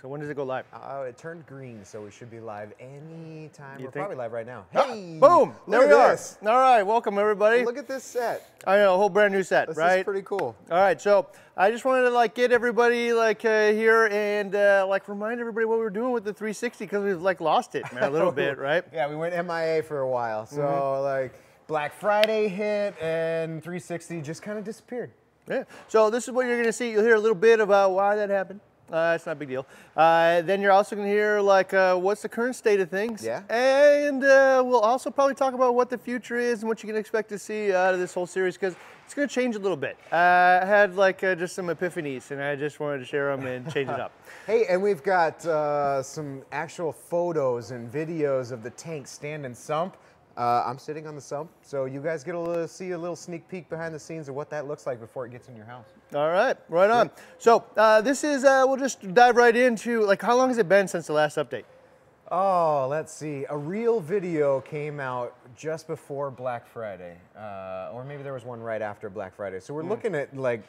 So when does it go live? Uh, it turned green, so we should be live anytime. You We're think? probably live right now. Ah, Hey, Boom! There we are. this. All right, welcome everybody. Look at this set. I know a whole brand new set, This right? This is pretty cool. All right, so I just wanted to like get everybody like uh, here and uh, like remind everybody what we were doing with the 360 because we've like lost it man, a little bit, right? Yeah, we went MIA for a while. So Mm-hmm. like Black Friday hit and 360 just kind of disappeared. Yeah. So this is what you're gonna see. You'll hear a little bit about why that happened. Uh, it's not a big deal. Uh, then you're also gonna hear like uh, what's the current state of things. Yeah. And uh, we'll also probably talk about what the future is and what you can expect to see out of this whole series because it's gonna change a little bit. Uh, I had like uh, just some epiphanies and I just wanted to share them and change it up. Hey, and we've got uh, some actual photos and videos of the tank stand and sump. Uh, I'm sitting on the sump, so you guys get to little, see a little sneak peek behind the scenes of what that looks like before it gets in your house. All right, right on. So uh, this is uh, we'll just dive right into like how long has it been since the last update? Oh, let's see. A real video came out just before Black Friday, uh, or maybe there was one right after Black Friday. So we're looking at like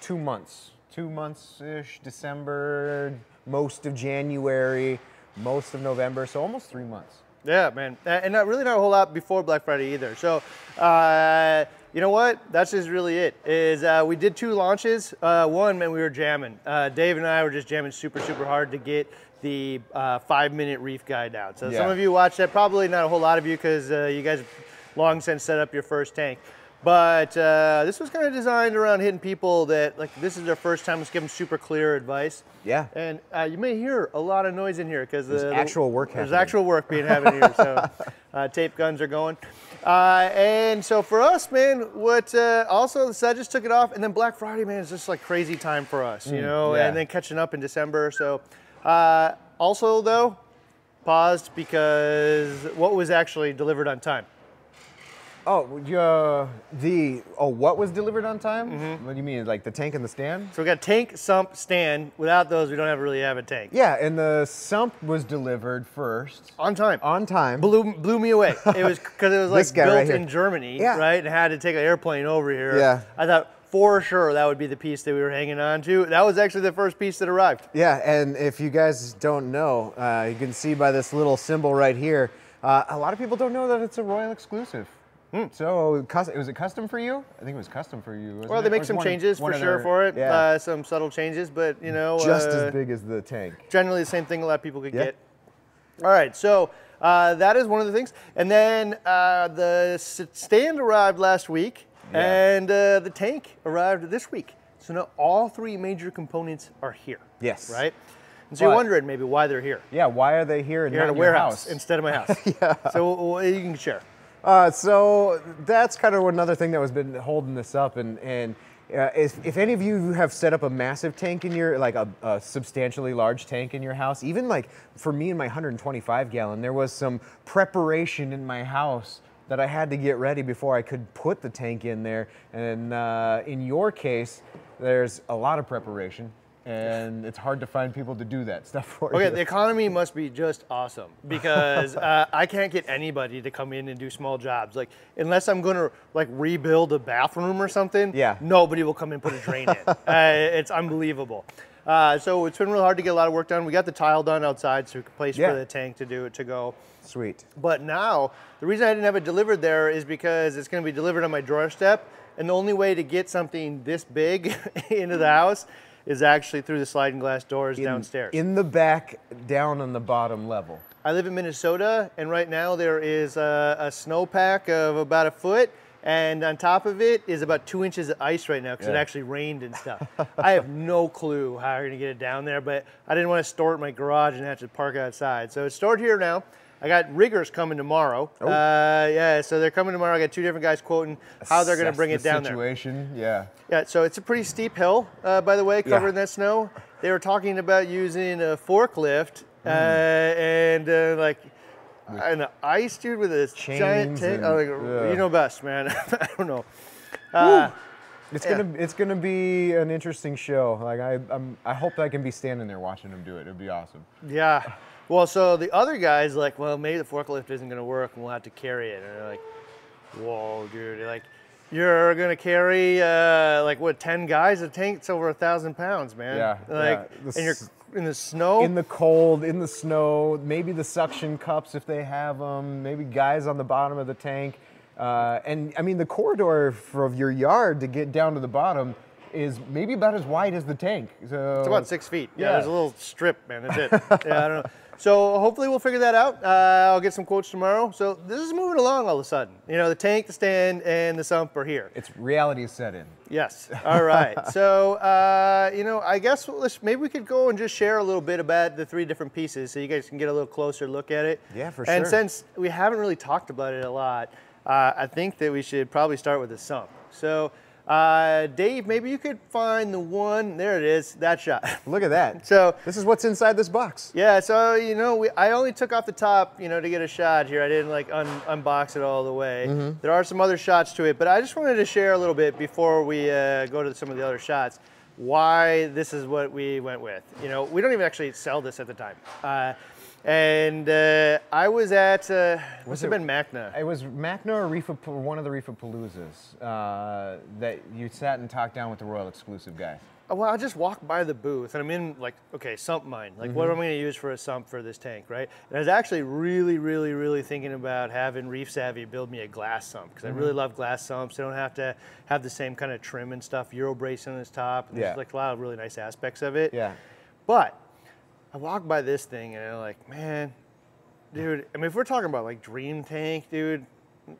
two months, two months ish, December, most of January, most of November, so almost three months. Yeah, man, and not really not a whole lot before Black Friday either. So, uh, you know what? That's just really it. Is uh, we did two launches. Uh, one, man, we were jamming. Uh, Dave and I were just jamming super, super hard to get the uh, five-minute reef guide out. So some of you watched that. Probably not a whole lot of you because uh, you guys long since set up your first tank. But uh, this was kind of designed around hitting people that like this is their first time. Let's give them super clear advice. Yeah. And uh, you may hear a lot of noise in here because There's actual work There's happening. actual work being happening here. So uh, tape guns are going. Uh, and so for us, man, what uh, also so I just took it off, and then Black Friday, man, is just like crazy time for us, you know, yeah. and then catching up in December. So uh, also though, paused because what was actually delivered on time. Oh, uh, the oh, what was delivered on time? Mm-hmm. What do you mean, like the tank and the stand? So we got tank, sump, stand. Without those, we don't have really have a tank. Yeah, and the sump was delivered first On time. on time. blew blew me away. It was because it was like built right in Germany, Yeah. right? And had to take an airplane over here. Yeah. I thought for sure that would be the piece that we were hanging on to. That was actually the first piece that arrived. Yeah, and if you guys don't know, uh, you can see by this little symbol right here. Uh, a lot of people don't know that it's a Royal Exclusiv. So, cus- was it custom for you? I think it was custom for you. Well, they Or make some one changes one for sure their- for it. Yeah, Uh, some subtle changes, but you know, just uh, as big as the tank. generally the same thing a lot of people could Yeah. get. All right, so uh, that is one of the things. And then uh, the stand arrived last week, Yeah. and uh, the tank arrived this week. So now all three major components are here. Yes. Right? And so you're wondering maybe why they're here. Yeah, why are they here and Here not a in your warehouse house? instead of my house. yeah. So well, you can share. Uh, so that's kind of another thing that was been holding this up, and and uh, if, if any of you have set up a massive tank in your like a, a substantially large tank in your house, even like for me and my 125 gallon, there was some preparation in my house that I had to get ready before I could put the tank in there. And uh, in your case, there's a lot of preparation, and it's hard to find people to do that stuff for Okay, you. Okay, the economy must be just awesome because uh, I can't get anybody to come in and do small jobs. Like unless I'm going to like rebuild a bathroom or something, Yeah. nobody will come and put a drain in. Uh, it's unbelievable. Uh, so it's been real hard to get a lot of work done. We got the tile done outside, so we could place Yeah. for the tank to do it to go. Sweet. But now, the reason I didn't have it delivered there is because it's going to be delivered on my doorstep, and the only way to get something this big into the house is actually through the sliding glass doors downstairs. In the back, down on the bottom level. I live in Minnesota, and right now there is a, a snowpack of about a foot, and on top of it is about two inches of ice right now because it actually rained and stuff. I have no clue how you're gonna get it down there, but I didn't want to store it in my garage and have to park outside. So it's stored here now. I got riggers coming tomorrow. Oh. Uh, yeah, so they're coming tomorrow. I got two different guys quoting how they're going to bring the it down there. situation. Yeah. Yeah, so it's a pretty steep hill, uh, by the way, covering that snow. They were talking about using a forklift uh, and uh, like an ice dude with a giant Chains tank. and- Oh, like, yeah. You know best, man. I don't know. Uh, It's Yeah. gonna it's gonna be an interesting show. Like I I'm, I hope I can be standing there watching them do it. It'd be awesome. yeah. Well, so the other guy's like, well, maybe the forklift isn't going to work and we'll have to carry it. And they're like, whoa, dude. Like, you're going to carry, uh, like, what, 10 guys? A tank? It's over a thousand pounds, man. Yeah, Like, yeah. And you're in the snow. in the cold, in the snow, maybe the suction cups if they have them, maybe guys on the bottom of the tank. Uh, and I mean, the corridor for your yard to get down to the bottom is maybe about as wide as the tank. So It's about six feet. Yeah, Yeah. there's a little strip, man. That's it. yeah, I don't know. So hopefully we'll figure that out. Uh, I'll get some quotes tomorrow. So this is moving along all of a sudden. You know, the tank, the stand, and the sump are here. It's reality set in. Yes. All right. so uh, you know, I guess let's, maybe we could go and just share a little bit about the three different pieces, so you guys can get a little closer look at it. Yeah, for And sure. And since we haven't really talked about it a lot, uh, I think that we should probably start with the sump. So. Uh, Dave, maybe you could find the one. There it is. That shot. Look at that. So This is what's inside this box. yeah, so you know, we, I only took off the top, you know, to get a shot here. I didn't like un, unbox it all the way. Mm-hmm. There are some other shots to it, but I just wanted to share a little bit before we uh, go to some of the other shots. Why this is what we went with. You know, we don't even actually sell this at the time. Uh, and uh, I was at uh, must have it- been Macna. It was Macna or Reefa, or one of the Reef-A-Paloozas uh, that you sat and talked down with the Royal Exclusiv guy. Well, I just walked by the booth and I'm in like, okay, sump mine. Like, what am I going to use for a sump for this tank, right? And I was actually really, really, really thinking about having Reef Savvy build me a glass sump because I really love glass sumps. They don't have to have the same kind of trim and stuff, Euro brace on its top. And Yeah. There's like a lot of really nice aspects of it. Yeah. But I walked by this thing and I'm like, man, dude. I mean, if we're talking about like Dream Tank, dude.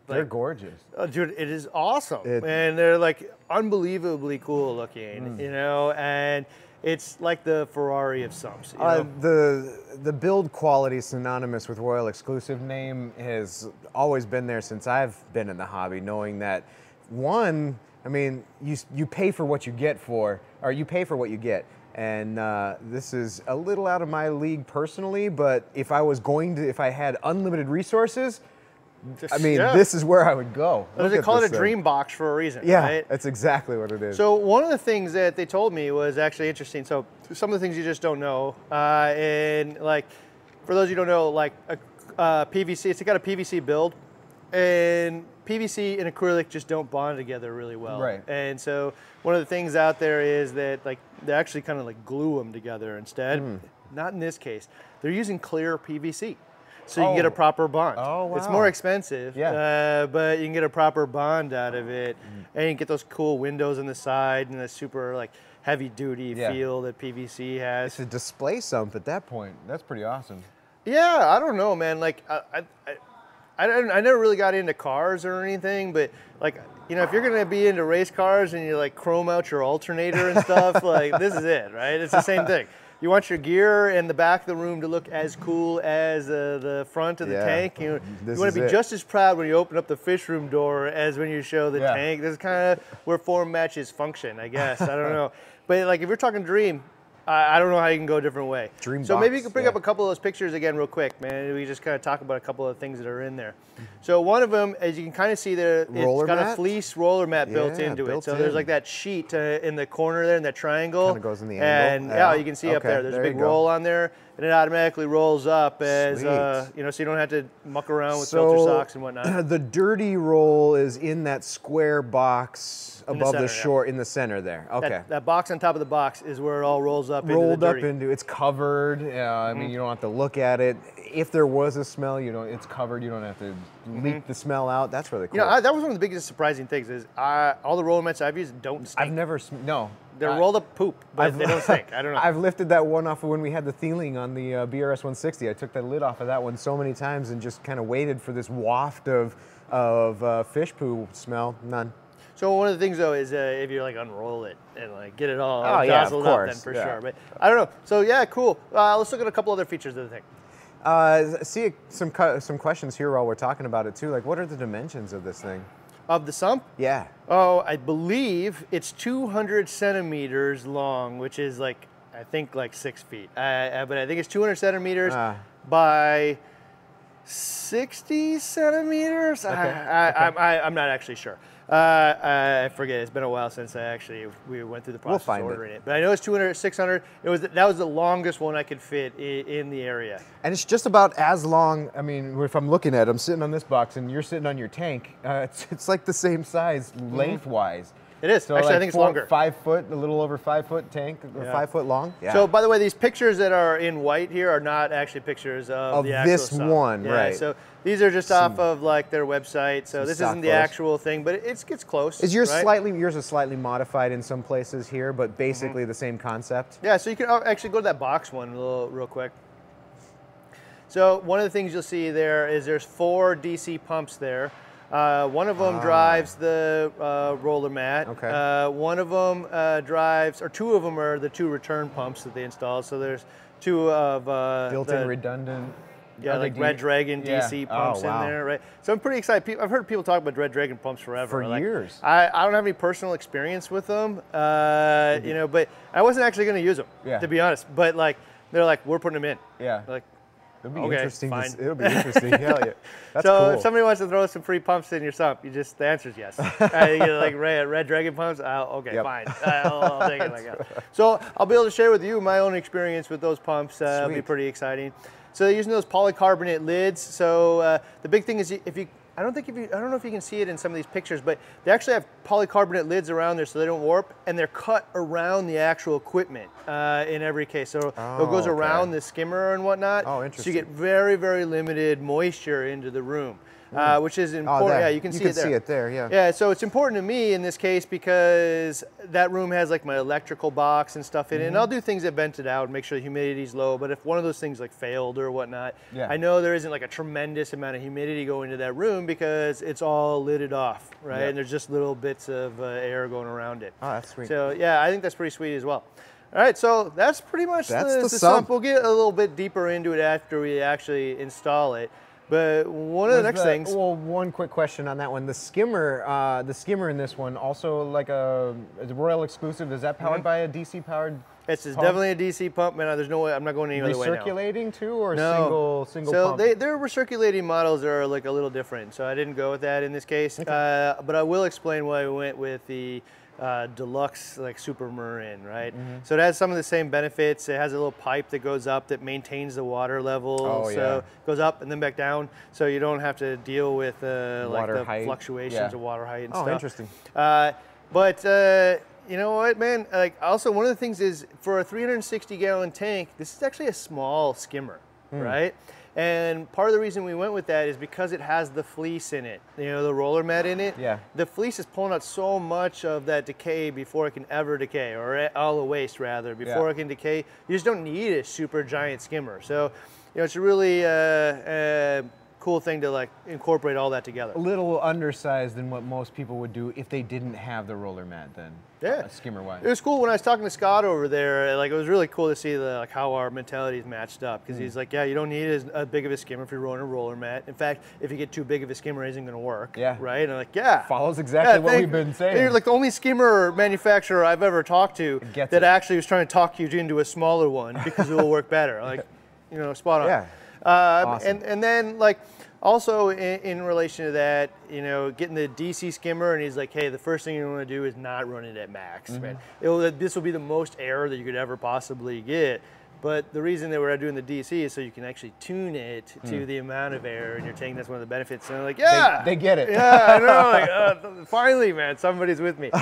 They're gorgeous. Oh, dude, it is awesome, It- and they're like unbelievably cool looking, Mm. you know. And it's like the Ferrari of sumps. You Uh, the the build quality synonymous with Royal Exclusiv name has always been there since I've been in the hobby, knowing that one, I mean, you you pay for what you get for, or you pay for what you get. And uh, this is a little out of my league personally, but if I was going to, if I had unlimited resources, I mean, Yeah. this is where I would go. They Look call it a thing. dream box for a reason, Yeah, right? that's exactly what it is. So one of the things that they told me was actually interesting. So some of the things you just don't know, uh, and like for those you don't know, like a, uh, PVC, it's got a PVC build, and PVC and acrylic just don't bond together really well. Right. And so one of the things out there is that like they actually kind of like glue them together instead. Hmm. Not in this case. They're using clear PVC. So you can get a Oh. proper bond. Oh, wow. It's more expensive, Yeah. uh, but you can get a proper bond out of it, and you get those cool windows on the side and the super like heavy duty Yeah. feel that PVC has. it's a display sump at that point. That's pretty awesome. Yeah, I don't know, man. Like I, I, I, I, I never really got into cars or anything, but like you know, if you're gonna be into race cars and you like chrome out your alternator and stuff, like this is it, right? It's the same thing. You want your gear in the back of the room to look as cool as uh, the front of the Yeah, tank. You, you want to be it. just as proud when you open up the fish room door as when you show the Yeah. tank. This is kind of where form matches function, I guess. I don't know, but like if you're talking dream. I I don't know how you can go a different way. Dream so maybe you can bring yeah. up a couple of those pictures again real quick, man. We just kind of talk about a couple of things that are in there. So one of them, as you can kind of see there, it's Roller got a fleece roller mat built Yeah, into it. built So there's like that sheet uh, in the corner there in that triangle. Kinda goes in the And angle. yeah, Yeah. you can see up there. There's there a big roll on there, and it automatically rolls up as uh, you know, so you don't have to muck around with filter socks and whatnot. the dirty roll is in that square box The above the, center, yeah. shore in the center there. Okay. That, that box on top of the box is where it all rolls up Rolled into the up into it's covered. Yeah, I Mm-hmm. mean you don't have to look at it. If there was a smell, you don't. It's covered. You don't have to leak the smell out. That's really cool. Mm-hmm. you know, I, that was one of the biggest surprising things is I, all the roller mats I've used don't stink. I've never sm- no. They're I- rolled up poop, but I've- they don't stink. I don't know. I've lifted that one off of when we had the Theiling on the uh, BRS 160. I took the lid off of that one so many times and just kind of waited for this waft of of uh, fish poo smell. None. So one of the things though is uh, if you like unroll it and like get it all Oh, yeah, of up, then for yeah. sure. But I don't know. So yeah, cool. Uh, let's look at a couple other features of the thing. Uh, see some some questions here while we're talking about it too. Like, what are the dimensions of this thing? Of the sump, Yeah. oh, I believe it's 200 centimeters long, which is like I think like six feet. Uh, uh, but I think it's 200 centimeters Ah. by 60 centimeters. I, I, I, I, I'm not actually sure. Uh, I forget. It's been a while since I actually we went through the We'll process find of ordering it. But I know it's 200, 600. It was that was the longest one I could fit in, in the area. And it's just about as long. I mean, if I'm looking at, it, I'm sitting on this box, and you're sitting on your tank. Uh, it's, it's like the same size lengthwise. It is. So Actually, I like think it's longer. Five foot, a little over five foot tank, or Yeah. five foot long. Yeah. So, by the way, these pictures that are in white here are not actually pictures of, Of the actual this stuff. one, Yeah, right. So these are just off of like their website. So this isn't the photos. actual thing, but it, it's gets close. is yours right? slightly yours is slightly modified in some places here, but basically Mm-hmm. the same concept? Yeah, so you can uh, actually go to that box one a little, real quick. So one of the things you'll see there is there's four DC pumps there. Uh, one of them drives the uh, roller mat. Ah. Okay. Uh, one of them uh, drives, or two of them are the two return pumps that they installed. So there's two of uh, Built-in the- redundant. yeah, like D- Red Dragon Yeah. DC Oh, pumps wow. in there, right? So I'm pretty excited. I've heard people talk about Red Dragon pumps forever. For Like, years. I, I don't have any personal experience with them, uh, you know, but I wasn't actually going to use them, Yeah. to be honest. But like, they're like, we're putting them in. Yeah. Like, It'll be Okay, interesting. To, fine. s- it'll be interesting. Hell yeah. That's so cool. if somebody wants to throw some free pumps in your sump, you just the answer is yes. uh, get like red, red dragon pumps. Uh, okay, Yep. fine. I'll, I'll take it like that. So I'll be able to share with you my own experience with those pumps. Uh, it'll be pretty exciting. So using those polycarbonate lids. So uh, the big thing is if you I don't think if you I don't know if you can see it in some of these pictures, but they actually have polycarbonate lids around there so they don't warp, and they're cut around the actual equipment uh, in every case. So it Oh, goes okay. around the skimmer and whatnot. Oh, interesting. So you get very, very limited moisture into the room, uh, which is important. Hmm. Oh. Yeah, you can see can it there. see it there. Yeah. Yeah, so it's important to me in this case because that room has like my electrical box and stuff in it, Mm-hmm. and I'll do things that vent it out and make sure the humidity's low. But if one of those things like failed or whatnot, Yeah. I know there isn't like a tremendous amount of humidity going into that room because it's all lidded off, right? Yeah. And there's just little bits of uh, air going around it. Oh, that's sweet. So yeah, I think that's pretty sweet as well. All right, so that's pretty much That's the, the the sump. We'll get a little bit deeper into it after we actually install it. But one of the next things, Well, one quick question on that one. The skimmer, uh, the skimmer in this one, also like a, a Royal Exclusiv. Is that powered Mm-hmm. by a DC powered? it's definitely a DC pump, man. There's no way I'm not going any other way. Recirculating too, or No. single single so pump? they, their recirculating models are like a little different. So I didn't go with that in this case. Uh, but I will explain why we went with the uh, deluxe like super marin, right? Mm-hmm. So it has some of the same benefits. It has a little pipe that goes up that maintains the water level. Oh, so yeah. it goes up and then back down. So you don't have to deal with uh, like the height. fluctuations Yeah. of water height and Oh, stuff. Oh, interesting. Uh, but uh, you know what, man? Like, also one of the things is for a 360 gallon tank, this is actually a small skimmer, Hmm. right? And part of the reason we went with that is because it has the fleece in it, you know, the roller mat in it. Yeah. The fleece is pulling out so much of that decay before it can ever decay, or all the waste rather, before Yeah. it can decay. You just don't need a super giant skimmer. So, you know, it's a really uh, uh, cool thing to like incorporate all that together. a little undersized than what most people would do if they didn't have the roller mat. Then, Yeah. uh, skimmer wise. It was cool when I was talking to Scott over there. Like it was really cool to see the like how our mentalities matched up because Hmm. he's like, yeah, you don't need as a big of a skimmer if you're rolling a roller mat. In fact, if you get too big of a skimmer, it isn't going to work. Yeah. Right. And I'm like, yeah. Follows exactly what thank- we've been saying. You're like the only skimmer manufacturer I've ever talked to that it. actually was trying to talk you into a smaller one because it will work better. Like, you know, spot on. Yeah. Uh, Awesome. And and then like also in, in relation to that, you know, getting the DC skimmer, and he's like, hey, the first thing you want to do is not run it at max, Mm-hmm. man. It'll, this will be the most error that you could ever possibly get. But the reason that we're doing the DC is so you can actually tune it to the amount of air in your tank. That's one of the benefits. And they're like, yeah, Hmm. they get it. Yeah, I know. Like, uh, finally, man, somebody's with me.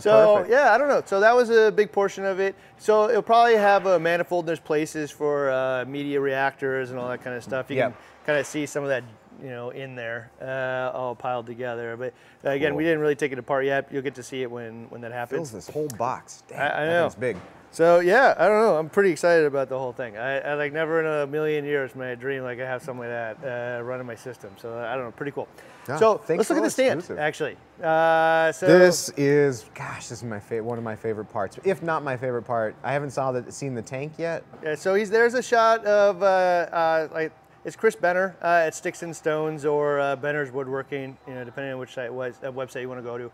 So Perfect. yeah, I don't know. So that was a big portion of it. So it'll probably have a manifold. There's places for uh, media reactors and all that kind of stuff. You Yep. can kind of see some of that, you know, in there, uh, all piled together. But uh, again, we didn't really take it apart yet. You'll get to see it when when that happens. fills this whole box. Damn, I- I know. It's big. So yeah, I don't know. I'm pretty excited about the whole thing. I, I like never in a million years may I dream like I have something like that uh, running my system. So I don't know, pretty cool. Yeah, so let's look at the stand exclusive. actually. Uh, so This is, gosh, this is my fa- one of my favorite parts, if not my favorite part. I haven't saw the, seen the tank yet. Yeah, so he's there's a shot of uh, uh, like it's Chris Benner uh, at Sticks and Stones or uh, Benner's Woodworking, you know, depending on which site was, uh, website you want to go to.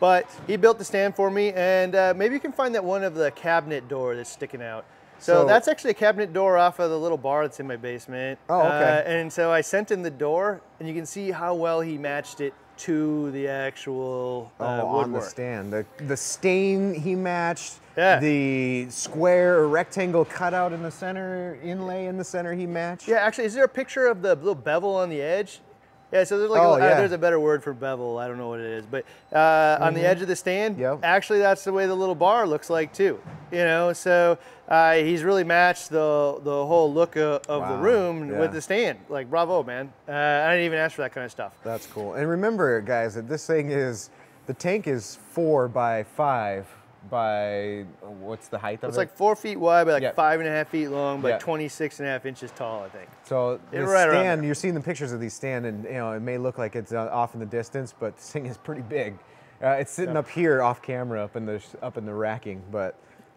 But he built the stand for me, and uh, maybe you can find that one of the cabinet door that's sticking out. So, So- that's actually a cabinet door off of the little bar that's in my basement. Oh, okay. Uh, and so I sent him the door, and you can see how well he matched it to the actual uh, oh, on the stand. The the stain he matched. Yeah. The square or rectangle cutout in the center, inlay in the center he matched. Yeah, actually, is there a picture of the little bevel on the edge? Yeah, so there's like Oh, a, yeah. uh, there's a better word for bevel. I don't know what it is, but uh, on the edge of the stand, Mm-hmm. Yep. actually that's the way the little bar looks like too. You know, so uh, he's really matched the the whole look of, of the room yeah. with the stand. Like bravo, man. Uh, I didn't even ask for that kind of stuff. That's cool. And remember, guys, that this thing is the tank is four by five by what's the height of It's it? It's like four feet wide by like Yeah. five and a half feet long but Yeah. 26 and a half inches tall, I think. So the right stand, you're seeing the pictures of these stand, and you know it may look like it's uh, off in the distance, but this thing is pretty big. Uh, it's sitting Yeah. up here off camera, up in the up in the racking, but.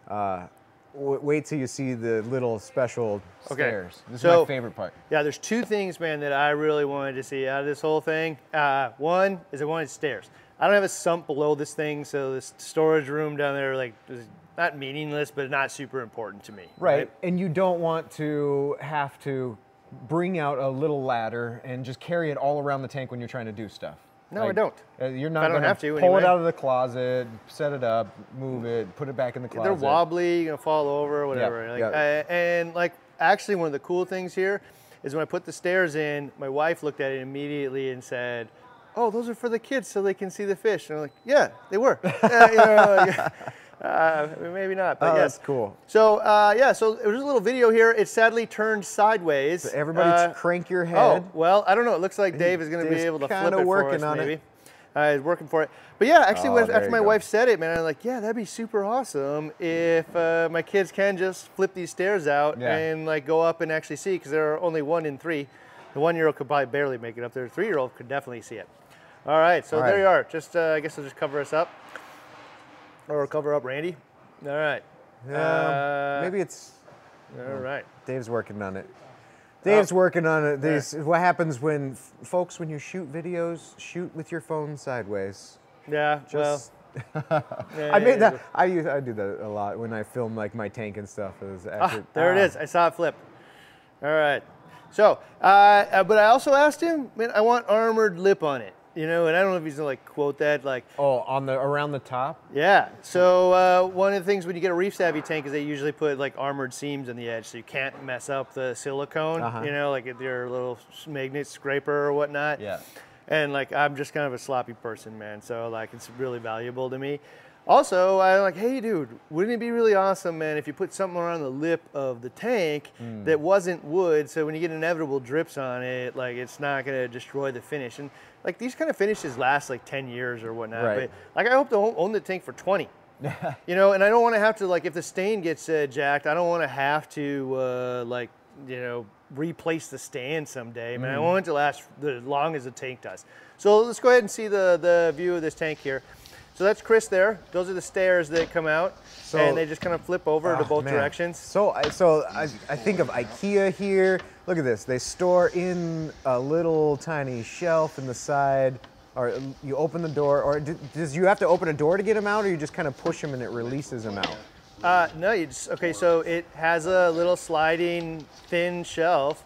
Uh, wait till you see the little special Okay, stairs. This is so- my favorite part. Yeah, there's two things, man, that I really wanted to see out of this whole thing. Uh, one is I wanted stairs. I don't have a sump below this thing, so this storage room down there, like, is not meaningless, but not super important to me. Right. And you don't want to have to bring out a little ladder and just carry it all around the tank when you're trying to do stuff. No, I don't. uh, You're I not going have to, pull anyway. it out of the closet, set it up, move it, put it back in the closet. They're wobbly, you're gonna fall over, whatever. Yeah, like, yeah. uh, and like, actually, one of the cool things here is when I put the stairs in, my wife looked at it immediately and said, "Oh, those are for the kids, so they can see the fish." And I'm like, "Yeah, they were. Yeah, you know, uh, maybe not, but Oh, yes. that's cool. So uh, yeah, so it was a little video here. It sadly turned sideways. Everybody Uh, crank your head. Oh well, I don't know. It looks like Dave is going to be able to flip it working for us, on it. Uh, he's working for it. But yeah, actually, Oh, when, after my go. wife said it, man, I'm like, yeah, that'd be super awesome if uh, my kids can just flip these stairs out Yeah. and like go up and actually see, because there are only one in three. The one-year-old could probably barely make it up there. The three-year-old could definitely see it. All right, so All there you are. Just uh, I guess I'll just cover us up, or cover up Randy. All right. Yeah, Uh, maybe it's All right. Dave's working on it. Oh. Dave's working on it. These, what happens when folks when you shoot videos, shoot with your phone sideways. Yeah. Just well. yeah, I made yeah, that. I use. I do that a lot when I film like my tank and stuff. Is Ah, there it ah. I saw it flip. All right. So, uh, uh, but I also asked him, man, I want armored lip on it. You know, and I don't know if he's gonna like quote that, like, Oh, on the around the top. yeah. So uh, one of the things when you get a reef savvy tank is they usually put like armored seams on the edge, so you can't mess up the silicone. Uh-huh. You know, like your little magnet scraper or whatnot. Yeah. And like I'm just kind of a sloppy person, man. So like it's really valuable to me. Also, I'm like, hey, dude, wouldn't it be really awesome, man, if you put something around the lip of the tank Hmm. that wasn't wood, so when you get inevitable drips on it, like it's not gonna destroy the finish. And like these kind of finishes last like 10 years or whatnot. Right. But like I hope to own the tank for 20. you know, and I don't want to have to like if the stain gets uh, jacked, I don't want to have to uh, like you know replace the stand someday. Man, I want it to last as long as the tank does. So let's go ahead and see the the view of this tank here. So that's Chris there. Those are the stairs that come out, So- and they just kind of flip over to Oh, both man. directions. So, I, so I, I think of IKEA here. Look at this. They store in a little tiny shelf in the side, or you open the door, or d- does you have to open a door to get them out, or you just kind of push them and it releases them out? Uh, no, you just okay. So it has a little sliding thin shelf,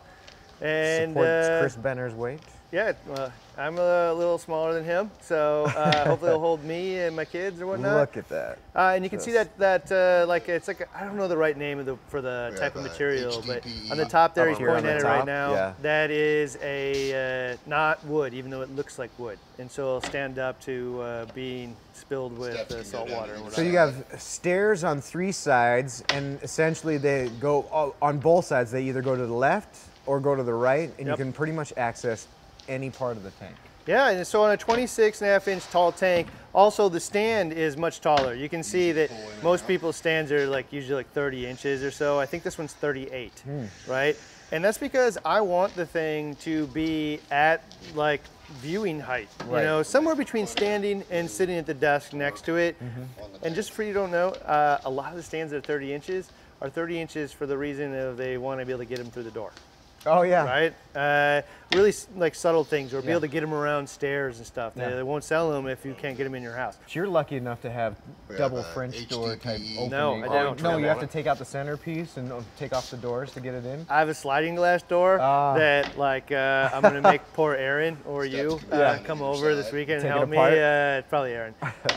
and Supports uh, Chris Benner's weight. Yeah, uh, I'm a little smaller than him, so uh, hopefully he'll hold me and my kids or whatnot. Look at that. Uh, and you can see that that uh, like it's like I I don't know the right name of the for the Yeah, type of the material, but on the top there he's pointing at it right now. yeah. That is a uh, not wood, even though it looks like wood, and so it'll stand up to uh, being spilled with uh, salt water. Or either whatever. So you have stairs on three sides, and essentially they go all- on both sides. They either go to the left or go to the right, and Yep. you can pretty much access any part of the tank. Yeah, and so on a 26 and a half inch tall tank, also the stand is much taller. You can see that most people's stands are like usually like 30 inches or so. I think this one's 38, Hmm. right? And that's because I want the thing to be at like viewing height, Right. you know, somewhere between standing and sitting at the desk next to it. Mm-hmm. And just for you don't know, uh, a lot of the stands that are 30 inches are 30 inches for the reason of they want to be able to get them through the door Oh yeah. right? Uh, really like subtle things, or be able to get them around stairs and stuff. They, Yeah. they won't sell them if you can't get them in your house. So you're lucky enough to have We double have a French door type opening. No, I Oh, don't. No, you have to take out the centerpiece and uh, take off the doors to get it in. I have a sliding glass door Ah. that, like, uh, I'm gonna make poor Aaron or you Steps uh, come over this weekend and Take it help me. Uh, probably Aaron.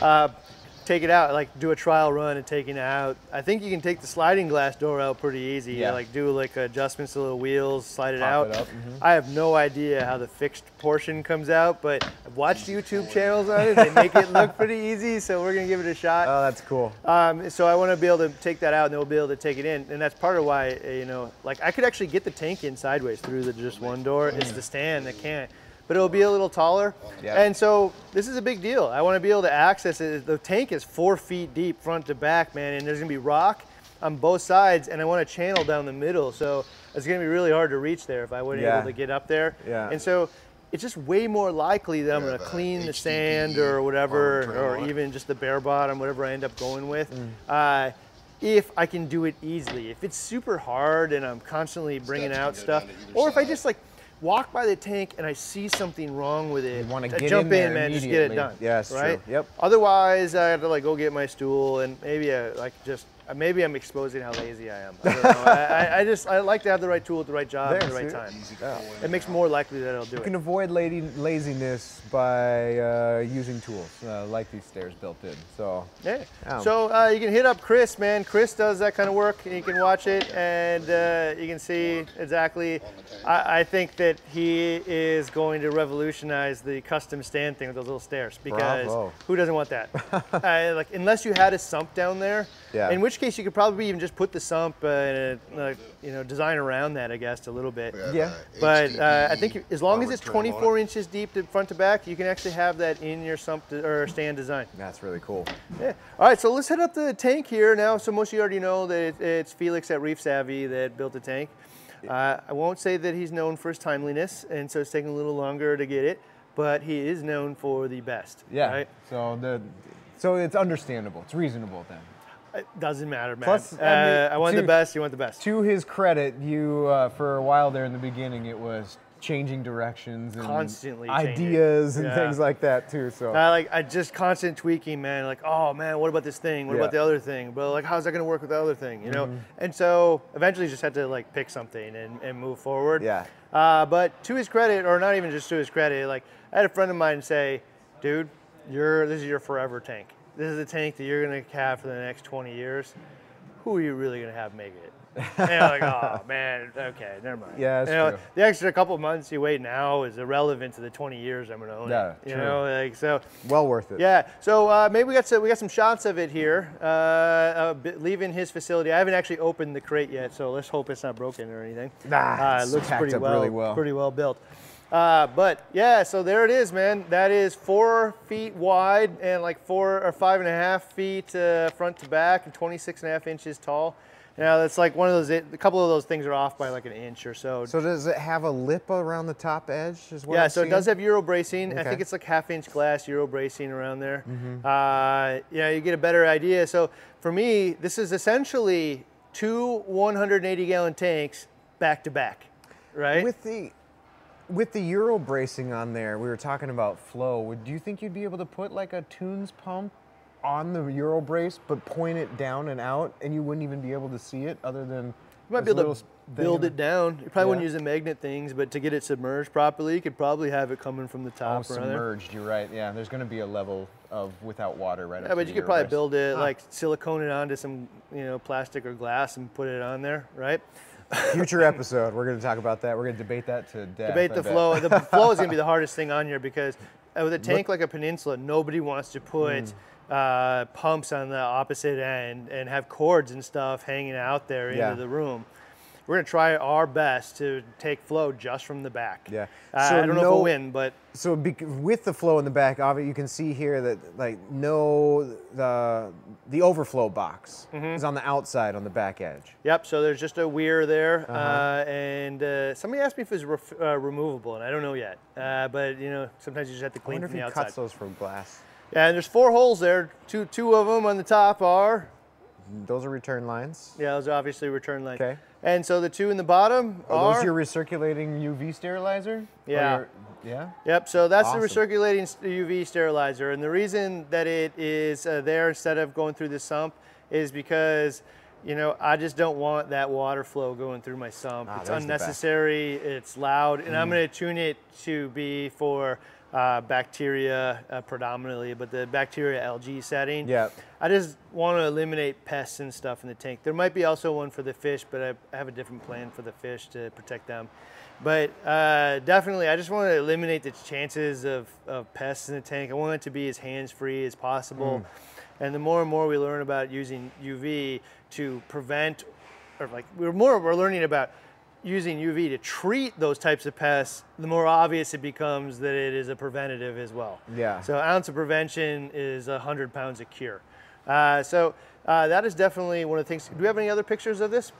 Take it out, like do a trial run and taking it out. I think you can take the sliding glass door out pretty easy. Yeah. Like do like adjustments to the wheels, slide it Pop out. it up, mhm. I have no idea how the fixed portion comes out, but I've watched YouTube channels on it. They make it look pretty easy, so we're gonna give it a shot. Oh, that's cool. Um, so I want to be able to take that out, and then we'll be able to take it in, and that's part of why you know, like I could actually get the tank in sideways through the just one door. It's the stand that can't, but it'll be a little taller. Yeah. And so this is a big deal. I want to be able to access it. The tank is four feet deep, front to back, man, and there's gonna be rock on both sides, and I want to channel down the middle. So it's gonna be really hard to reach there if I wasn't Yeah. able to get up there. Yeah. And so. It's just way more likely that I'm going to the clean the HDPE sand or whatever, arm or on even just the bare bottom, whatever I end up going with. Uh, if I can do it easily. If it's super hard and I'm constantly bringing Steps out stuff, down to or if I just like walk by the tank and I see something wrong with it, You wanna I jump in there in, man, just get it done. Yes, it's true. right? Yep. Otherwise, I have to like go get my stool and maybe I like just. Uh, Maybe I'm exposing how lazy I am. I, don't know. I, I- just I like to have the right tool at the right job at the right time. Go It makes more likely that I'll do You it. You can avoid lady, laziness by uh, using tools uh, like these stairs built in. So Yeah. Oh. So uh, you can hit up Chris, man. Chris does that kind of work. and You can watch it and uh, you can see exactly. I, I think that he is going to revolutionize the custom stand thing with those little stairs because Bravo. who doesn't want that? uh, like unless you had a sump down there. Yeah. In which case you could probably even just put the sump uh, and uh, you know design around that I guess a little bit. we have, Yeah. uh, But uh, I think as long as it's trim on it. 24 inches deep to front to back, you can actually have that in your sump to, or stand design. that's really cool. Yeah. All right, so let's head up the tank here now. So most of you already know that it, it's Felix at Reef Savvy that built the tank. Uh, I won't say that he's known for his timeliness, and so it's taking a little longer to get it, but he is known for the best. Yeah. Right? So the so it's understandable. It's reasonable then. It doesn't matter, man. Plus, I uh, mean, I want to- the best. You want the best. To his credit, you uh, for a while there in the beginning, it was changing directions and Constantly changing. ideas and Yeah. things like that too. So I like I just constant tweaking, man. Like, oh man, what about this thing? What Yeah. about the other thing? But like, how's that gonna work with the other thing? You know? Mm-hmm. And so eventually, just had to like pick something and, and move forward. Yeah. Uh, but to his credit, or not even just to his credit, like I had a friend of mine say, "Dude, you're this is your forever tank. This is the tank that you're gonna have for the next 20 years. Who are you really gonna have make it?" And I'm like, oh man, okay, never mind. Yeah, that's You know, true. The extra couple months you wait now is irrelevant to the 20 years I'm gonna own Yeah, it. You true. know, like so. well worth it. Yeah, so uh, maybe we got some, we got some shots of it here, uh, uh, b- leaving his facility. I haven't actually opened the crate yet, so let's hope it's not broken or anything. Nah, uh, it looks pretty well, really well. pretty well built. Uh, but yeah, so there it is, man. That is four feet wide and like four or five and a half feet uh, front to back and 26 and a half inches tall. Now that's like one of those. A couple of those things are off by like an inch or so. So does it have a lip around the top edge? Is what Yeah, I'm so it does have Euro bracing. I Okay. Mm-hmm. think it's like half inch glass Euro bracing around there. Uh, yeah, you get a better idea. So for me, this is essentially two 180 gallon tanks back to back, right? With the with the Euro bracing on there, we were talking about flow. Would do you think you'd be able to put like a Tunze pump on the Euro brace, but point it down and out, and you wouldn't even be able to see it, other than you might be able to build it down. You probably wouldn't use the magnet things, but to get it submerged properly, you could probably have it coming from the Oh, top. there. submerged. You're right. Yeah, there's going to be a level of without water right Yeah, but you could probably brace. build it like silicone it onto some, you know, plastic or glass and put it on there, right? Future episode, we're going to talk about that. We're going to debate that to death. debate the flow. The flow is going to be the hardest thing on here because with a tank like a peninsula, nobody wants to put Hmm. uh, pumps on the opposite end and have cords and stuff hanging out there Yeah. into the room. We're going to try our best to take flow just from the back. Yeah. Uh, So I don't know if no- we'll win, but So with the flow in the back it, you can see here that like no the the overflow box Mm-hmm. is on the outside on the back edge. Yep. So there's just a weir there, uh Uh-huh. and uh, somebody asked me if it was ref- uh, removable, and I don't know yet. Uh, but you know, sometimes you just have to clean I wonder from if the he outside. cuts those from glass. Yeah, and there's four holes there. Two two of them on the top are Those are return lines. yeah, those are obviously return lines. Okay. And so the two in the bottom Are are those your recirculating UV sterilizer? Yeah. your- yeah. Yep, so that's Awesome. the recirculating UV sterilizer. And the reason that it is uh, there instead of going through the sump is because, you know, I just don't want that water flow going through my sump. Ah, it's there's the best. unnecessary, it's loud, and Mm. I'm going to tune it to be for uh, bacteria uh, predominantly, but the bacteria algae setting. Yeah. I just want to eliminate pests and stuff in the tank. There might be also one for the fish, but I, I have a different plan for the fish to protect them. But uh, definitely, I just want to eliminate the chances of, of pests in the tank. I want it to be as hands-free as possible. And the more and more we learn about using UV to prevent, or like we're more we're learning about using UV to treat those types of pests, the more obvious it becomes that it is a preventative as well. Yeah. So ounce of prevention is a hundred pounds of cure. Uh, so uh, that is definitely one of the things. Do we have any other pictures of this?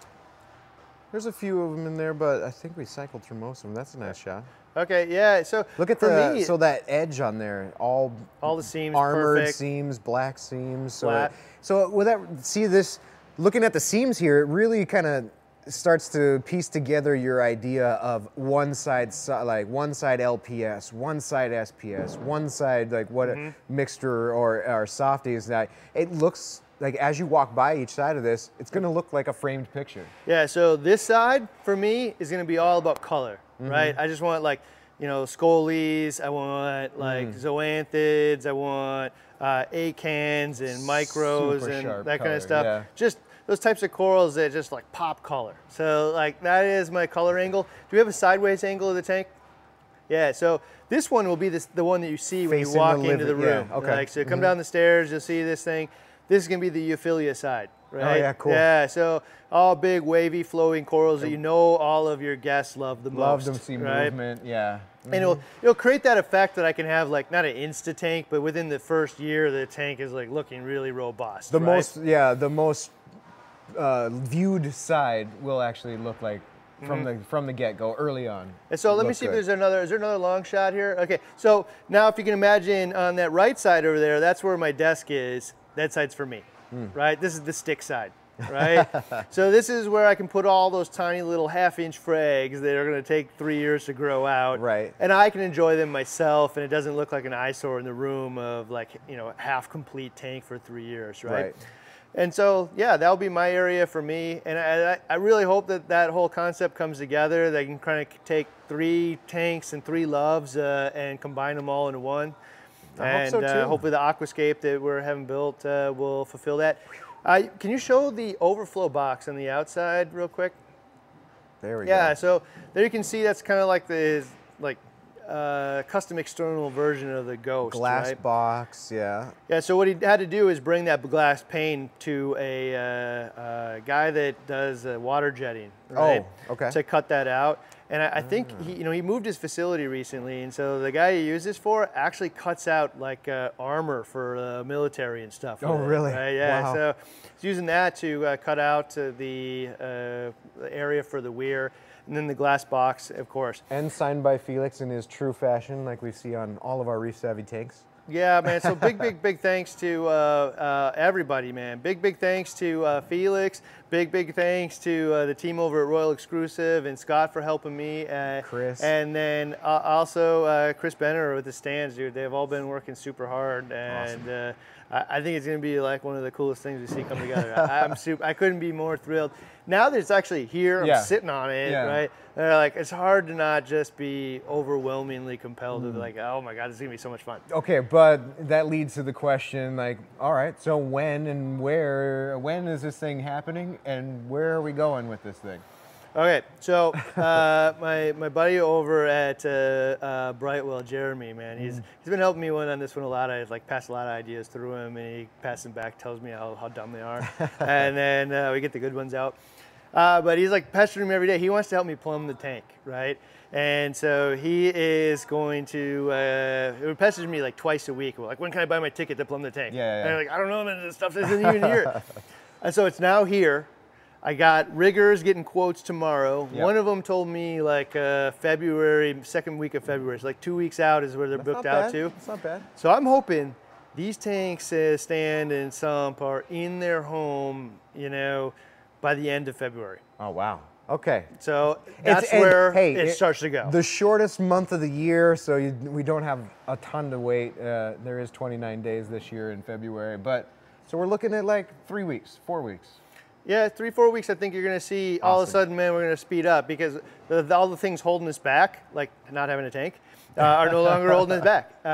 There's a few of them in there, but I think we cycled through most of them. That's a nice shot. Okay, yeah. So Look at for the me, so that edge on there, all all the seams armored perfect. seams, black seams. So, Flat. so with that, see this, looking at the seams here, it really kind of starts to piece together your idea of one side, like one side LPS, one side SPS, one side like what Mm-hmm. a mixture or, or softies. That it looks like as you walk by each side of this, it's going to look like a framed picture. Yeah, so this side for me is gonna be all about color, Mm-hmm. right? I just want like, you know, scolies, I want like Mm. zoanthids, I want uh, acans and micros Super and that kind of stuff. yeah. Just those types of corals that just like pop color. So like that is my color angle. Do we have a sideways angle of the tank? Yeah, so this one will be this, the one that you see when you walk the into the living- yeah, room. okay. Mm-hmm. Like, so come down the stairs, you'll see this thing. This is gonna be the Euphyllia side, right? Oh, yeah, cool. Yeah, so all big, wavy, flowing corals that you know all of your guests love the Love most. to see right? movement. Yeah. And it'll, it'll create that effect that I can have like not an insta tank, but within the first year, the tank is like looking really robust. The right? most, yeah, the most uh, viewed side will actually look like from the from the get go early on. And so let me see if there's another. Is there another long shot here? Okay. So now, if you can imagine on that right side over there, that's where my desk is. That side's for me, Hmm. right? This is the stick side, right? so this is where I can put all those tiny little half-inch frags that are going to take three years to grow out, Right. And I can enjoy them myself, and it doesn't look like an eyesore in the room of like you know half-complete tank for three years, right? Right. And so, yeah, that'll be my area for me. And I, I- really hope that that whole concept comes together. That I can kind of take three tanks and three loves uh, and combine them all into one. I hope and so, Uh, too. hopefully, the aquascape that we're having built uh, will fulfill that. Uh, can you show the overflow box on the outside real quick? There we Yeah, go. Yeah, so there you can see that's kind of like the like uh, custom external version of the Ghost. Glass right? box. Yeah. Yeah, so what he had to do is bring that glass pane to a uh, uh, guy that does uh, water jetting. Right? Oh, okay. To cut that out, and I, I think he, you know, he moved his facility recently, and so the guy he used this for actually cuts out like uh, armor for uh, military and stuff. Oh, with it, really? right? Yeah. Wow. So he's using that to uh, cut out uh, the, uh, the area for the weir, and then the glass box, of course. And signed by Felix in his true fashion, like we see on all of our Reef Savvy tanks. Yeah, man. So big, big, big thanks to uh, uh, everybody, man. Big, big thanks to uh, Felix. Big, big thanks to uh, the team over at Royal Exclusiv and Scott for helping me. Uh, Chris. And then uh, also uh, Chris Benner with the stands, dude. They've all been working super hard, and uh, I, I think it's gonna be like one of the coolest things we see come together. I, I'm super. I couldn't be more thrilled. Now that it's actually here, I'm Yeah. sitting on it, Yeah. right? They're like, it's hard to not just be overwhelmingly compelled Mm. to be like, oh my god, this is gonna be so much fun. Okay, but that leads to the question like, all right, so when and where, when is this thing happening and where are we going with this thing? Okay, so uh, my my buddy over at uh, uh, Brightwell, Jeremy, man, he's he's been helping me one on this one a lot. I like pass a lot of ideas through him, and he passes them back, tells me how, how dumb they are, and then uh, we get the good ones out. Uh, but he's like pestering me every day. He wants to help me plumb the tank, right? And so he is going to. Uh, he pesters me like twice a week. We're like, when can I buy my ticket to plumb the tank? Yeah, yeah, And. I'm like, I don't know, man. This stuff isn't even here. and so it's now here. I got riggers getting quotes tomorrow. Yep. One of them told me like uh, February, second week of February. So like two weeks out is where they're That's booked out to. It's not bad. So I'm hoping these tanks uh, stand and sump are in their home, you know, by the end of February. Oh, wow. Okay. So It's- that's and, where hey, it, starts to go. The shortest month of the year, so you, we don't have a ton to wait. Uh, there is 29 days this year in February, but so we're looking at like three weeks, four weeks. Yeah, three, four weeks. I think you're going to see all of a sudden, man, we're going to speed up because the, the- all the things holding us back, like not having a tank, uh, are no longer holding us back. Uh,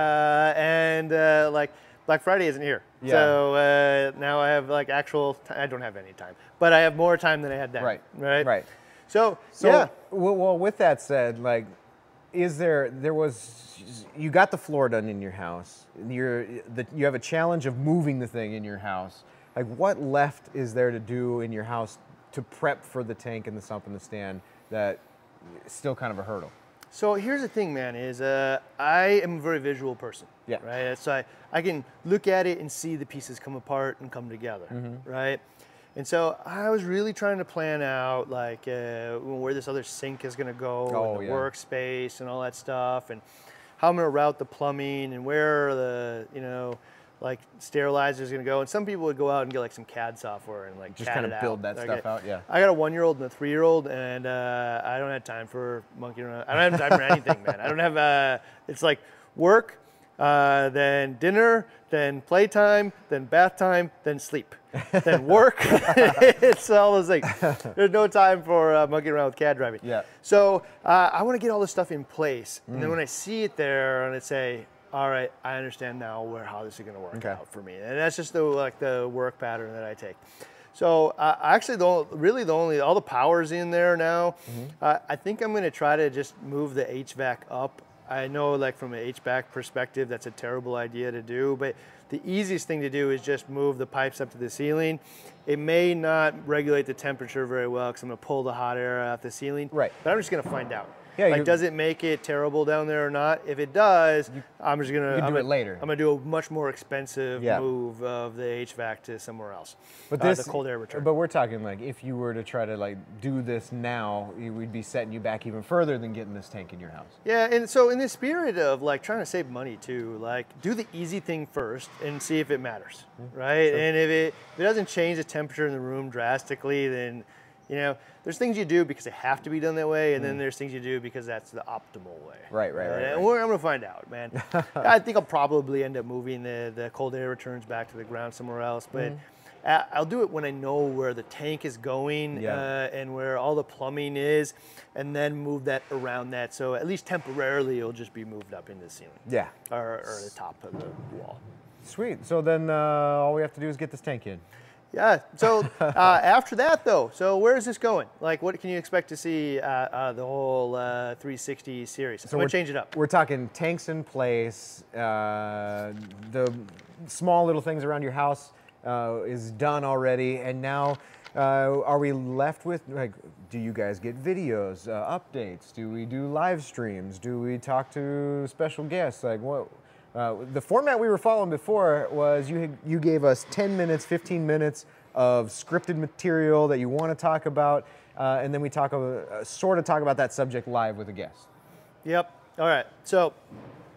and uh, like Black Friday isn't here, Yeah. so uh, now I have like actual. I don't have any time, but I have more time than I had then. Right. Right. Right. So, So, yeah. well, well, with that said, like, is there there was you got the floor done in your house? You're the, you have a challenge of moving the thing in your house. Like, what left is there to do in your house to prep for the tank and the sump and the stand that is still kind of a hurdle? So here's the thing, man, is uh, I am a very visual person. Yeah. Right. So I, I can look at it and see the pieces come apart and come together. Mm-hmm. Right. And so I was really trying to plan out like uh, where this other sink is going to go, Oh, and the yeah. workspace and all that stuff, and how I'm going to route the plumbing and where the you know like sterilizer is going to go. And some people would go out and get like some CAD software and like Just kind of build out. that stuff out, yeah. I got a one-year-old and a three-year-old, and uh, I don't have time for monkeying around. I don't have time for anything, man. I don't have. Uh, it's like work, uh, then dinner, then playtime, then bath time, then sleep, then work. it's all those things. There's no time for uh, monkeying around with CAD driving. Yeah. So uh, I want to get all this stuff in place, and Mm. then when I see it there, and I say, "All right, I understand now where how this is going to work Okay. out for me," and that's just the like the work pattern that I take. So uh, actually, the really the only all the powers in there now. Uh, I think I'm going to try to just move the HVAC up. I know, like from an HVAC perspective, that's a terrible idea to do, but the easiest thing to do is just move the pipes up to the ceiling. It may not regulate the temperature very well because I'm going to pull the hot air out the ceiling. Right. But I'm just going to find out. Yeah, like, does it make it terrible down there or not? If it does, I'm just gonna. you can I'm do it later. I'm gonna do a much more expensive Yeah. move of the HVAC to somewhere else. But Uh, this the cold air return. But we're talking like if you were to try to like do this now, you would be setting you back even further than getting this tank in your house. Yeah, and so in the spirit of like trying to save money too, like do the easy thing first and see if it matters, right? And if it if it doesn't change the temperature in the room drastically, then you know there's things you do because they have to be done that way, and then there's things you do because that's the optimal way. Mm. Right, right, right, And right. I'm gonna find out, man. I think I'll probably end up moving the the cold air returns back to the ground somewhere else, but. I- I'll do it when I know where the tank is going Yeah. uh, and where all the plumbing is, and then move that around that. So at least temporarily, it'll just be moved up into the ceiling Yeah. or, or the top of the wall. Sweet. So then uh, all we have to do is get this tank in. Yeah. So uh, after that, though, so where is this going? Like, what can you expect to see uh, uh, the whole uh, 360 series? So I'm we're- change it up. We're talking tanks in place. Uh, the small little things around your house uh, is done already, and now uh, are we left with like? Do you guys get videos, uh, updates? Do we do live streams? Do we talk to special guests? Like what? Uh, the format we were following before was you had- you gave us 10 minutes, 15 minutes of scripted material that you want to talk about, uh, and then we talk uh, sort of talk about that subject live with a guest. Yep. All right. So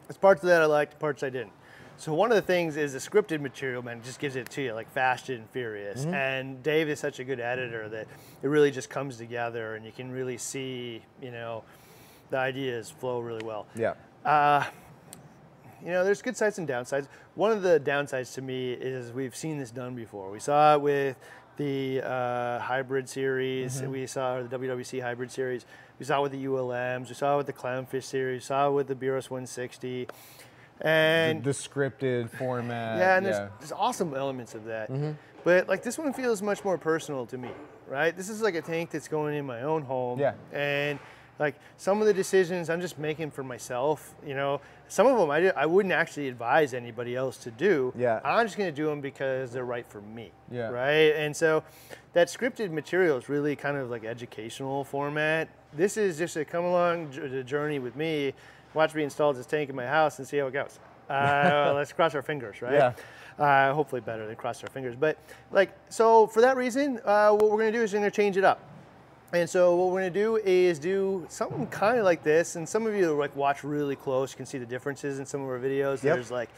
there's parts of that I liked, parts I didn't. So one of the things is the scripted material, man, just gives it to you like fast and furious. And Dave is such a good editor that it really just comes together, and you can really see, you know, the ideas flow really well. Yeah. You know, there's good sides and downsides. One of the downsides to me is we've seen this done before. We saw it with the uh, hybrid series. We saw the WWC hybrid series. We saw it with the ULNS. We saw it with the Clownfish series. We saw it with the BRS 160. And the scripted format. yeah, and there's, yeah. there's awesome elements of that. Mm-hmm. But like this one feels much more personal to me, right? This is like a tank that's going in my own home. Yeah. And like some of the decisions I'm just making for myself, you know, some of them I, I wouldn't actually advise anybody else to do. Yeah. I'm just going to do them because they're right for me. Yeah. Right. And so that scripted material is really kind of like educational format. This is just a come along j- the journey with me. Watch me install this tank in my house and see how it goes. Uh, let's cross our fingers, right? Yeah. Uh, hopefully better than cross our fingers. But like, so for that reason, uh, what we're gonna do is we're gonna change it up. And so what we're gonna do is do something kind of like this. And some of you like watch really close, you can see the differences in some of our videos. Yep. There's like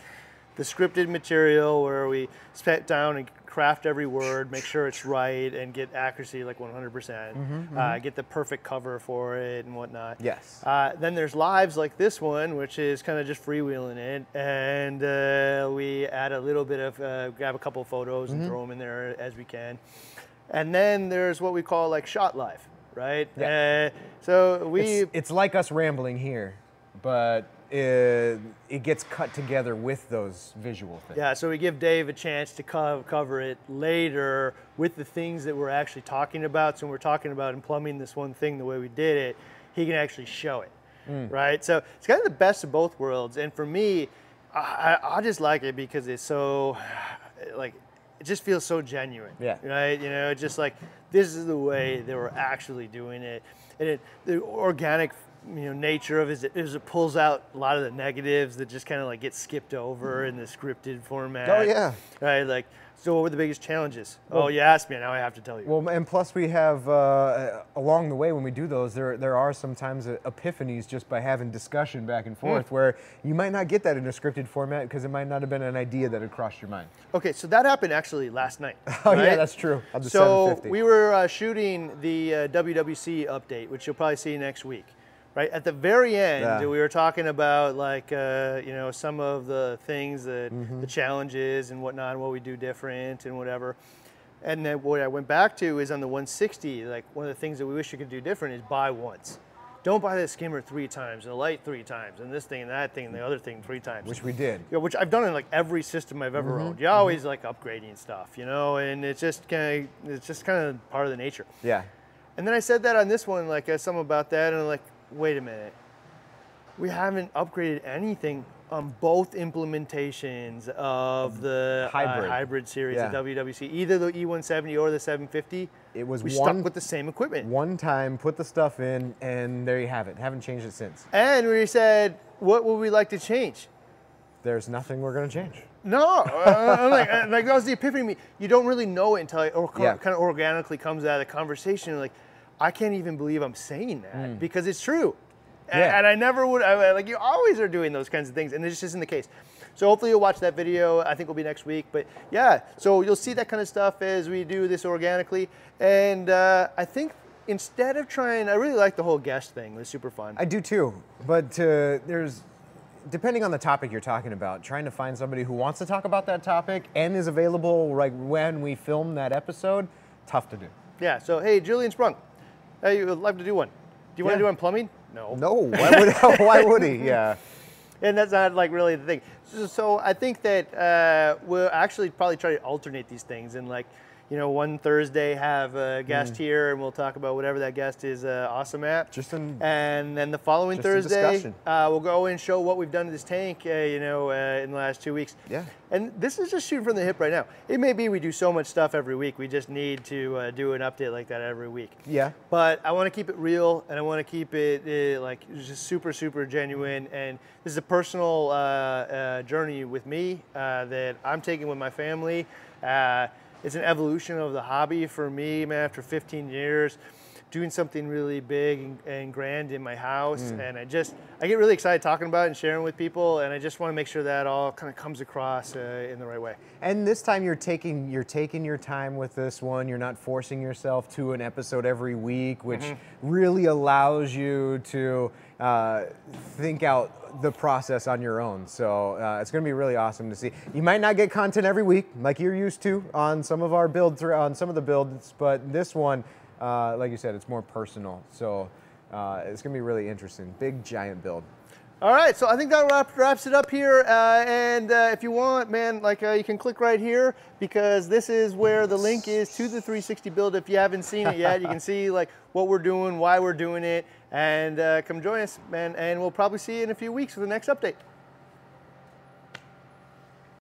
the scripted material where we sit down and craft every word, make sure it's right, and get accuracy like 100%. Mm-hmm, Uh, get the perfect cover for it and whatnot. Yes. Uh, then there's lives like this one, which is kind of just freewheeling it, and uh, we add a little bit of, uh, grab a couple of photos Mm-hmm. and throw them in there as we can. And then there's what we call like shot live, right? Yeah. Uh, so we It's, it's like us rambling here, but it, it gets cut together with those visual things. Yeah, so we give Dave a chance to co- cover it later with the things that we're actually talking about. So when we're talking about in plumbing this one thing the way we did it, he can actually show it, Mm. right? So it's kind of the best of both worlds. And for me, I, I I just like it because it's so, like, it just feels so genuine. Yeah. Right? You know, it's just like this is the way they were actually doing it, and it, the organic you know nature of it is it, is it pulls out a lot of the negatives that just kind of like get skipped over in the scripted format. Oh, yeah. Right. Like, so what were the biggest challenges? oh, you asked me. Now I have to tell you. Well, and plus we have uh, along the way when we do those, there there are sometimes uh, epiphanies just by having discussion back and Hmm. forth, where you might not get that in a scripted format because it might not have been an idea that had crossed your mind. Okay, so that happened actually last night. Oh yeah, that's true. So we were uh, shooting the uh, WWC update, which you'll probably see next week. Right at the very end, Yeah. we were talking about like uh, you know some of the things that Mm-hmm. the challenges and whatnot, and what we do different and whatever. And then what I went back to is on the 160. Like one of the things that we wish you could do different is buy once. Don't buy the skimmer three times and the light three times and this thing and that thing and the other thing three times. which we did. Yeah, which I've done in like every system I've ever Mm-hmm. owned. You're always like upgrading stuff, you know, and it's just kind of it's just kind of part of the nature. Yeah. And then I said that on this one, like uh, something about that, and I'm like, wait a minute, we haven't upgraded anything on both implementations of the Hybrid. uh, hybrid series of Yeah. WWC, either the E170 or the 750. It was we one- stuck with the same equipment. One time, put the stuff in, and there you have it. Haven't changed it since. And we said, what would we like to change? There's nothing we're gonna change. No, uh, I'm like, uh, like that was the epiphany. You don't really know it until it or, Yeah. kind of organically comes out of the conversation. Like, I can't even believe I'm saying that because it's true. Mm. Yeah. And, I never would. I, like you always are doing those kinds of things, and it just isn't the case. So hopefully you'll watch that video. I think it'll be next week. But yeah, so you'll see that kind of stuff as we do this organically. And uh, I think instead of trying, I really like the whole guest thing. It was super fun. I do too, but uh, there's, depending on the topic you're talking about, trying to find somebody who wants to talk about that topic and is available like when we film that episode, tough to do. yeah. So hey, Julian Sprung, hey, you would love to do one. Do you want Yeah. to do one plumbing? No. No, why would why would he? Yeah. and that's not like really the thing. So, so I think that uh, we'll actually probably try to alternate these things and like, you know, one Thursday have a guest Mm. here and we'll talk about whatever that guest is uh, awesome at. Just an- and then the following Thursday, uh, we'll go and show what we've done to this tank, uh, you know, uh, in the last two weeks. Yeah. And this is just shooting from the hip right now. It may be we do so much stuff every week. We just need to uh, do an update like that every week. Yeah. But I want to keep it real and I want to keep it uh, like just super, super genuine. And this is a personal uh, uh, journey with me uh, that I'm taking with my family. It's an evolution of the hobby for me, man, after 15 years. Doing something really big and, and grand in my house, and I just I get really excited talking about it and sharing with people, and I just want to make sure that all kind of comes across uh, in the right way. And this time you're taking you're taking your time with this one. You're not forcing yourself to an episode every week, which Mm-hmm. really allows you to uh, think out the process on your own. So uh, it's going to be really awesome to see. You might not get content every week like you're used to on some of our build through on some of the builds, but this one, uh, like you said, it's more personal. So uh, it's going to be really interesting. Big giant build. All right, so I think that wrap, wraps it up here. Uh, and uh, if you want, man, like uh, you can click right here because this is where the link is to the 360 build. If you haven't seen it yet, you can see like what we're doing, why we're doing it, and uh, come join us, man. And we'll probably see you in a few weeks for the next update.